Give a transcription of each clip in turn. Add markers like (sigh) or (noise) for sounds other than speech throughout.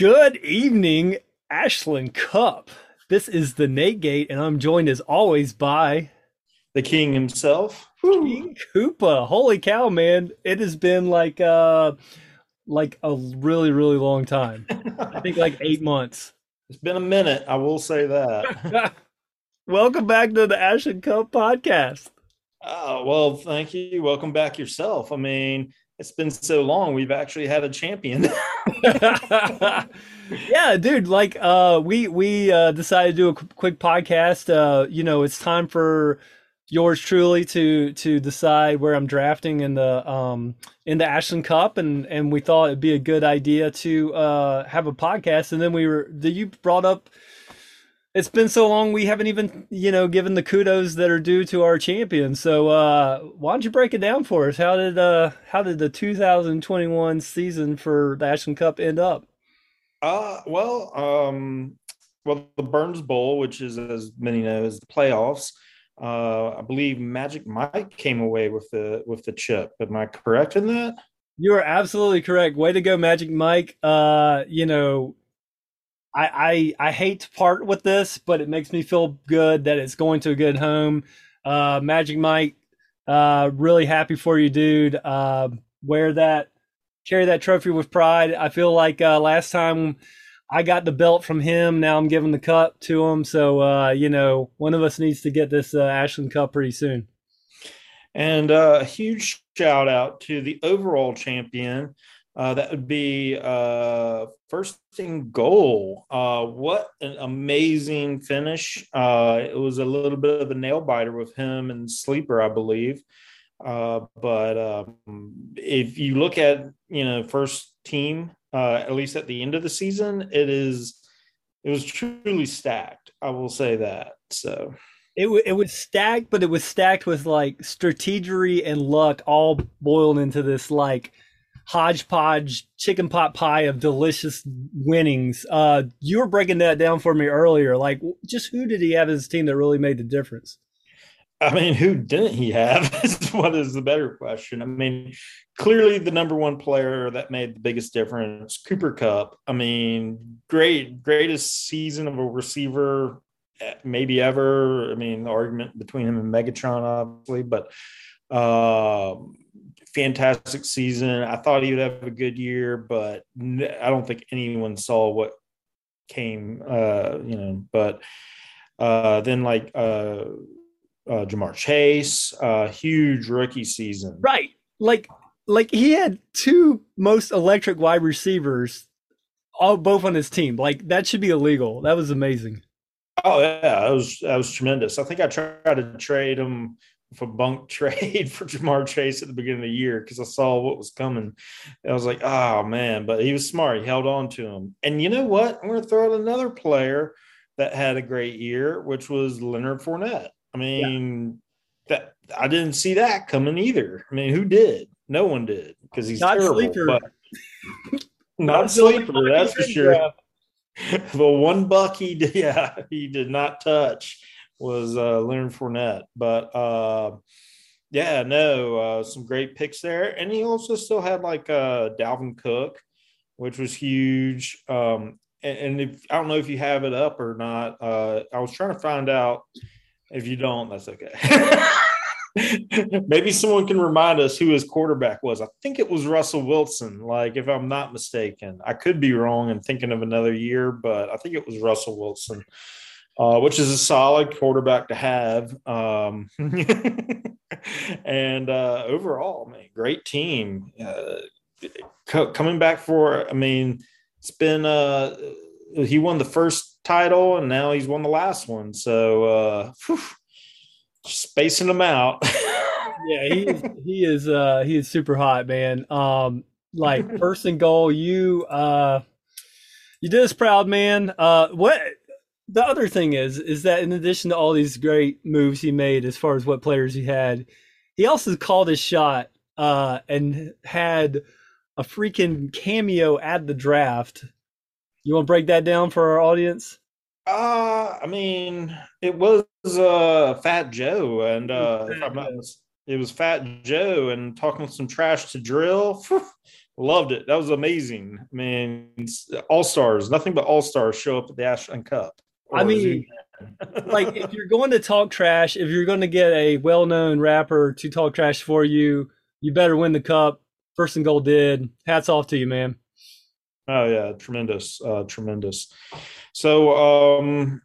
Good evening, Ashland Cup. This is the Nate Gate, and I'm joined as always by the king himself, King Koopa. Holy cow, man! It has been like uh, like a really, really long time. I think like (laughs) eight months. It's been a minute. I will say that. (laughs) Welcome back to the Ashland Cup podcast. Oh well, thank you. Welcome back yourself. I mean, it's been so long. We've actually had a champion. (laughs) (laughs) yeah, dude. Like, uh, we we uh, decided to do a quick podcast. Uh, you know, it's time for yours truly to to decide where I'm drafting in the um in the Ashland Cup, and and we thought it'd be a good idea to uh have a podcast. And then we were you brought up it's been so long we haven't even you know given the kudos that are due to our champion so uh why don't you break it down for us? How did uh how did the 2021 season for the ashland cup end up? Uh well um well the burns bowl which is as many know is the playoffs uh i believe magic mike came away with the with the chip. Am i correct in that? You are absolutely correct. Way to go magic mike. Uh you know I, I I hate to part with this, but it makes me feel good that it's going to a good home. Uh, Magic Mike, uh, really happy for you, dude. Uh, wear that, carry that trophy with pride. I feel like uh, last time I got the belt from him, now I'm giving the cup to him. So uh, you know, one of us needs to get this uh, Ashland Cup pretty soon. And uh, a huge shout out to the overall champion, uh, that would be uh, first in goal. Uh, what an amazing finish! Uh, it was a little bit of a nail biter with him and Sleeper, I believe. Uh, but um, if you look at you know first team, uh, at least at the end of the season, it is it was truly stacked. I will say that. So it, w- it was stacked, but it was stacked with like strategery and luck all boiled into this like hodgepodge chicken pot pie of delicious winnings. Uh, you were breaking that down for me earlier. Like, just who did he have as his team that really made the difference? I mean, who didn't he have? (laughs) is what is the better question. I mean, clearly the number one player that made the biggest difference, Cooper Kupp. I mean, great, greatest season of a receiver eh, maybe ever. I mean, the argument between him and Megatron, obviously, but uh, fantastic season. I thought he would have a good year, but I don't think anyone saw what came. Uh, you know, but uh, then like uh, uh, Ja'Marr Chase, uh, huge rookie season. Right, like like he had two most electric wide receivers, all both on his team. Like that should be illegal. That was amazing. Oh yeah, that was that was tremendous. I think I tried to trade him a bunk (laughs) trade for Ja'Marr Chase at the beginning of the year because I saw what was coming. I was like, oh man, but he was smart. He held on to him. And you know what? I'm going to throw out another player that had a great year, which was Leonard Fournette. I mean, yeah. that I didn't see that coming either. I mean, who did? No one did because he's not terrible. Sleeper. But (laughs) not, not sleeper, that's for (laughs) sure. the one buck he did, yeah, he did not touch was uh, Leonard Fournette. But uh, yeah, no, uh, some great picks there. And he also still had like uh, Dalvin Cook, which was huge. Um, and, and if I don't know if you have it up or not, uh, I was trying to find out. If you don't, that's okay. (laughs) Maybe someone can remind us who his quarterback was. I think it was Russell Wilson, like if I'm not mistaken. I could be wrong and thinking of another year, but I think it was Russell Wilson uh, which is a solid quarterback to have. Um, (laughs) and uh, overall, man, great team. Uh, co- coming back for, I mean, it's been, uh, he won the first title and now he's won the last one. So, uh, whew, spacing them out. (laughs) yeah, he is, he is, uh, he is super hot, man. Um, like first and goal, you, uh, you did us proud, man. Uh, what the other thing is is that in addition to all these great moves he made as far as what players he had, he also called his shot uh, and had a freaking cameo at the draft. You want to break that down for our audience? Uh, I mean, it was uh, Fat Joe, and uh, it was Fat Joe and talking some trash to drill. Loved it. That was amazing. I mean, all stars, nothing but all stars show up at the Ashland Cup. I mean, like if you're going to talk trash, if you're going to get a well-known rapper to talk trash for you, you better win the cup. First and goal did. Hats off to you, man. Oh yeah, tremendous, uh, tremendous. So, um,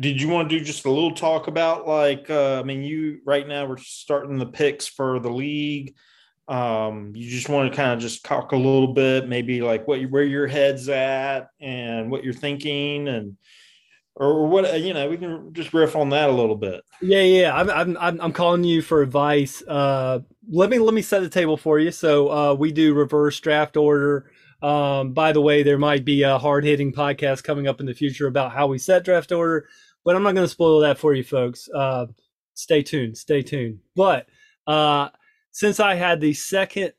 did you want to do just a little talk about like? Uh, I mean, you right now we're starting the picks for the league. Um, you just want to kind of just talk a little bit, maybe like what where your head's at and what you're thinking, and or what you know we can just riff on that a little bit. Yeah yeah i'm i'm i'm calling you for advice. Uh let me let me set the table for you. So uh we do reverse draft order. Um by the way there might be a hard-hitting podcast coming up in the future about how we set draft order but i'm not going to spoil that for you folks. Uh stay tuned stay tuned. But uh since i had the second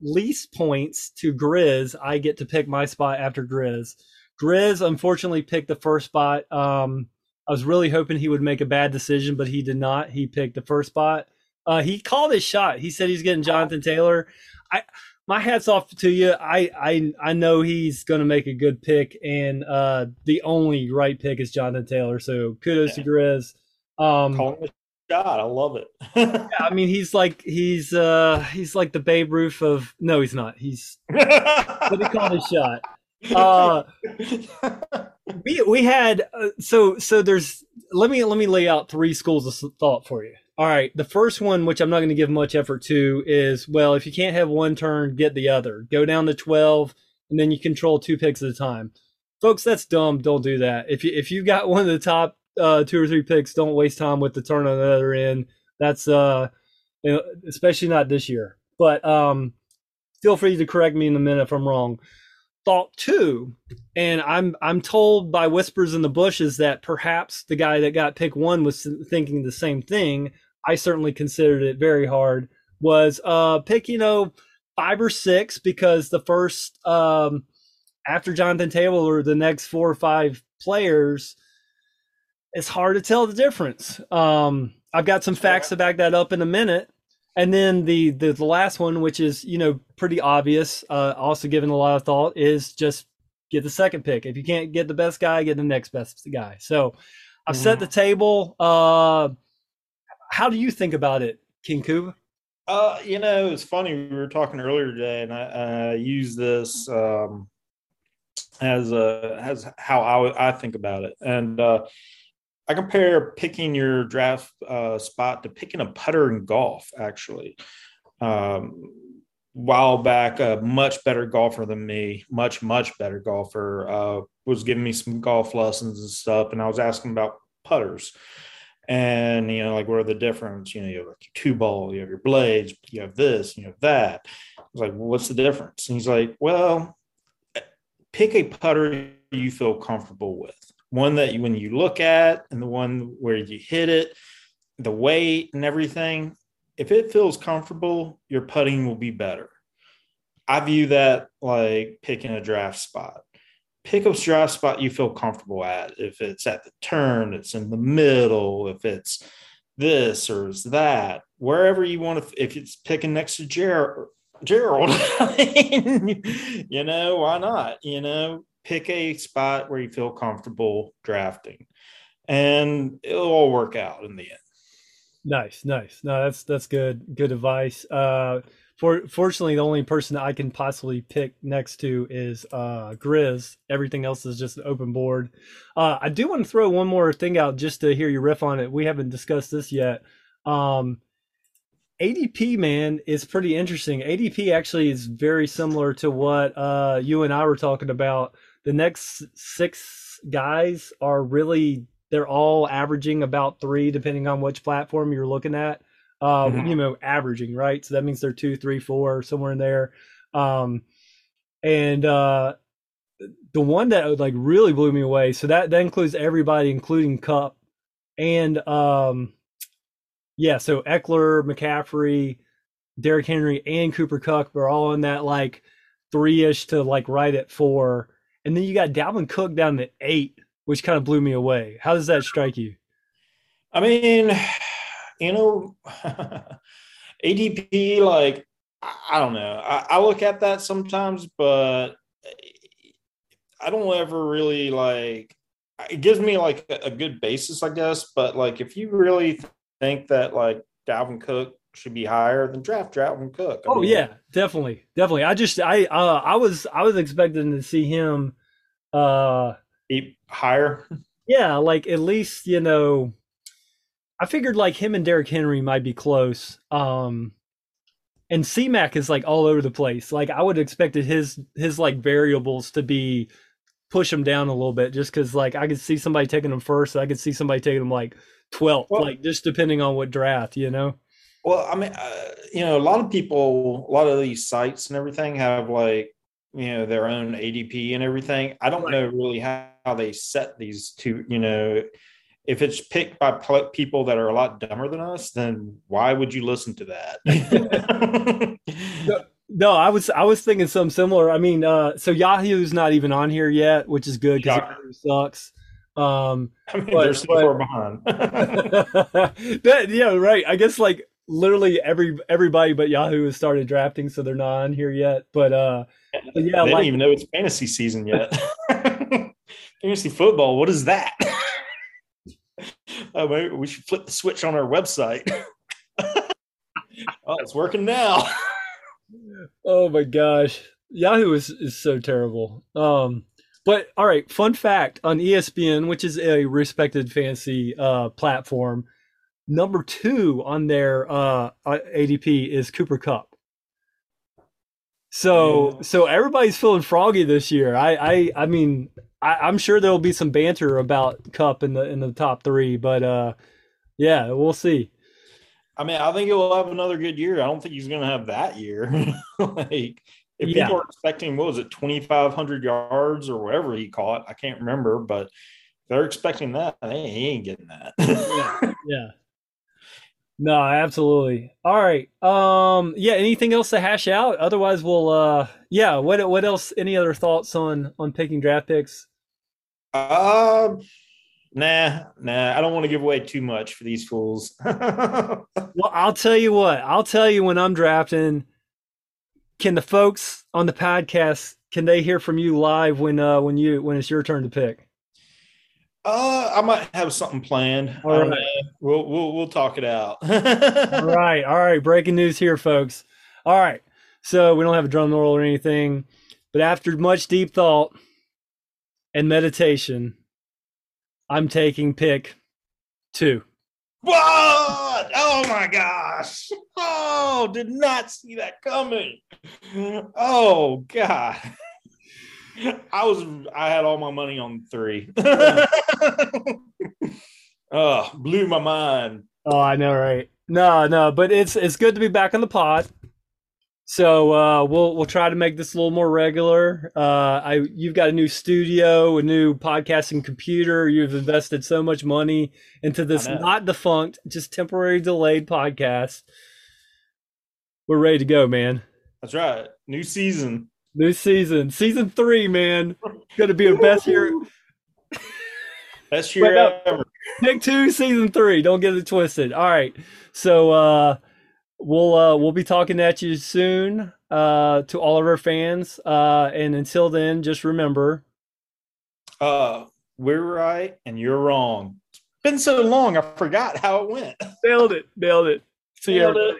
least points to grizz i get to pick my spot after grizz Grizz unfortunately picked the first spot. Um, I was really hoping he would make a bad decision, but he did not. He picked the first spot. Uh, he called his shot. He said he's getting Jonathan Taylor. I my hats off to you. I I I know he's going to make a good pick, and uh, the only right pick is Jonathan Taylor. So kudos yeah. to Grizz. Um, calling the shot. I love it. yeah, I mean he's like he's uh he's like the Babe Ruth of no, he's not. He's (laughs) but he called his shot uh, (laughs) we we had uh, so so there's let me let me lay out three schools of thought for you. All right, the first one, which I'm not going to give much effort to, is well, if you can't have one turn, get the other. Go down to 12, and then you control two picks at a time. Folks, that's dumb. Don't do that. If you if you've got one of the top uh, two or three picks, don't waste time with the turn on the other end. That's uh, especially not this year. But um, feel free to correct me in a minute if I'm wrong thought too, and I'm I'm told by whispers in the bushes that perhaps the guy that got pick one was thinking the same thing. I certainly considered it very hard. Was uh pick you know five or six because the first um after Jonathan Taylor or the next four or five players, it's hard to tell the difference. Um, I've got some facts to back that up in a minute. And then the, the, the last one, which is you know pretty obvious, uh, also given a lot of thought, is just get the second pick. If you can't get the best guy, get the next best guy. So I've mm-hmm. set the table. Uh, how do you think about it, King Koopa? Uh, you know, it's funny. We were talking earlier today, and I, I use this um, as a as how I, I think about it. And uh, I compare picking your draft uh, spot to picking a putter in golf. Actually, um, while back, a much better golfer than me, much much better golfer, uh, was giving me some golf lessons and stuff, and I was asking about putters. And you know, like what are the difference? You know, you have like your two ball, you have your blades, you have this, you have that. I was like, well, what's the difference? And he's like, well, pick a putter you feel comfortable with one that you, when you look at and the one where you hit it, the weight and everything, if it feels comfortable, your putting will be better. I view that like picking a draft spot. Pick a draft spot you feel comfortable at. If it's at the turn, it's in the middle, if it's this or is that, wherever you want to, if it's picking next to Gerald, (laughs) Gerald, you know, why not? You know, pick a spot where you feel comfortable drafting and it'll all work out in the end. Nice nice. No that's that's good good advice. Uh for fortunately the only person i can possibly pick next to is uh grizz. Everything else is just an open board. Uh i do want to throw one more thing out just to hear your riff on it. We haven't discussed this yet. Um ADP man is pretty interesting. ADP actually is very similar to what uh, you and I were talking about the next six guys are really they're all averaging about three, depending on which platform you're looking at. Uh, mm-hmm. You know, averaging right, so that means they're two, three, four, somewhere in there. Um, and uh, the one that like really blew me away. So that that includes everybody, including Kupp, and um, yeah. So Ekeler, McCaffrey, Derrick Henry, and Cooper Kupp are all in that like three ish to like right at four. And then you got Dalvin Cook down at eight, which kind of blew me away. How does that strike you? I mean, you know, (laughs) ADP, like, I don't know. I, I, look at that sometimes, but I don't ever really like. It gives me like a good basis, I guess. But like, if you really think that like Dalvin Cook should be higher, than draft Dalvin Cook. I oh mean, yeah, definitely, definitely. I just I uh, I was I was expecting to see him uh higher. Yeah, like at least you know I figured like him and Derrick Henry might be close. Um and CMAC is like all over the place. Like I would expected his his like variables to be push him down a little bit just because like I could see somebody taking him first. I could see somebody taking him like 12th, well, like just depending on what draft, you know? Well, I mean, uh, you know, a lot of people, a lot of these sites and everything have like, you know, their own ADP and everything. I don't know really how, how they set these two, you know, if it's picked by people that are a lot dumber than us, then why would you listen to that? (laughs) (laughs) no, no, I was I was thinking something similar. I mean, uh, so Yahoo's not even on here yet, which is good because Yahoo sucks. Um, I mean, but, they're so far behind. (laughs) that, yeah, right. I guess like literally every everybody but Yahoo has started drafting, so they're not on here yet. But uh, but yeah, they like, don't even know it's fantasy season yet. (laughs) fantasy football, what is that? (laughs) oh, maybe we should flip the switch on our website. (laughs) oh, it's working now. oh my gosh. Yahoo is, is so terrible. Um, but all right, fun fact on ESPN, which is a respected fantasy uh, platform, number two on their uh, ADP is Cooper Kupp. So yeah. so everybody's feeling froggy this year. I I I mean I, am sure there'll be some banter about Cup in the in the top three, but uh, yeah, we'll see. I mean, I think he'll have another good year. I don't think he's going to have that year. (laughs) like, if yeah. people are expecting, what was it, 2,500 yards or whatever he caught, I can't remember, but they're expecting that. Hey, he ain't getting that. (laughs) yeah. yeah. No, absolutely. All right. Um, yeah. Anything else to hash out? Otherwise, we'll. Uh, yeah. What What else? Any other thoughts on on picking draft picks? Uh, nah, nah. I don't want to give away too much for these fools. (laughs) well, I'll tell you what. I'll tell you when I'm drafting. Can the folks on the podcast can they hear from you live when uh when you when it's your turn to pick? Uh, I might have something planned. All right. We'll we'll we'll talk it out. (laughs) all right, all right. Breaking news here, folks. All right, so we don't have a drum roll or anything, but after much deep thought, and meditation, I'm taking pick two. What? Oh my gosh. Oh, did not see that coming. Oh God. I was I had all my money on three. (laughs) oh, blew my mind. Oh, I know, right? No, no, but it's it's good to be back on the pod. So uh, we'll we'll try to make this a little more regular. Uh, I you've got a new studio, a new podcasting computer. You've invested so much money into this not defunct, just temporary delayed podcast. We're ready to go, man. That's right. New season. New season, season three, man. Going to be a best year. (laughs) Best year ever. Pick two, season three. Don't get it twisted. All right. So uh, we'll uh, we'll be talking at you soon uh, to all of our fans. Uh, and until then, just remember, uh, we're right and you're wrong. It's been so long, I forgot how it went. Nailed it. Nailed it. See you.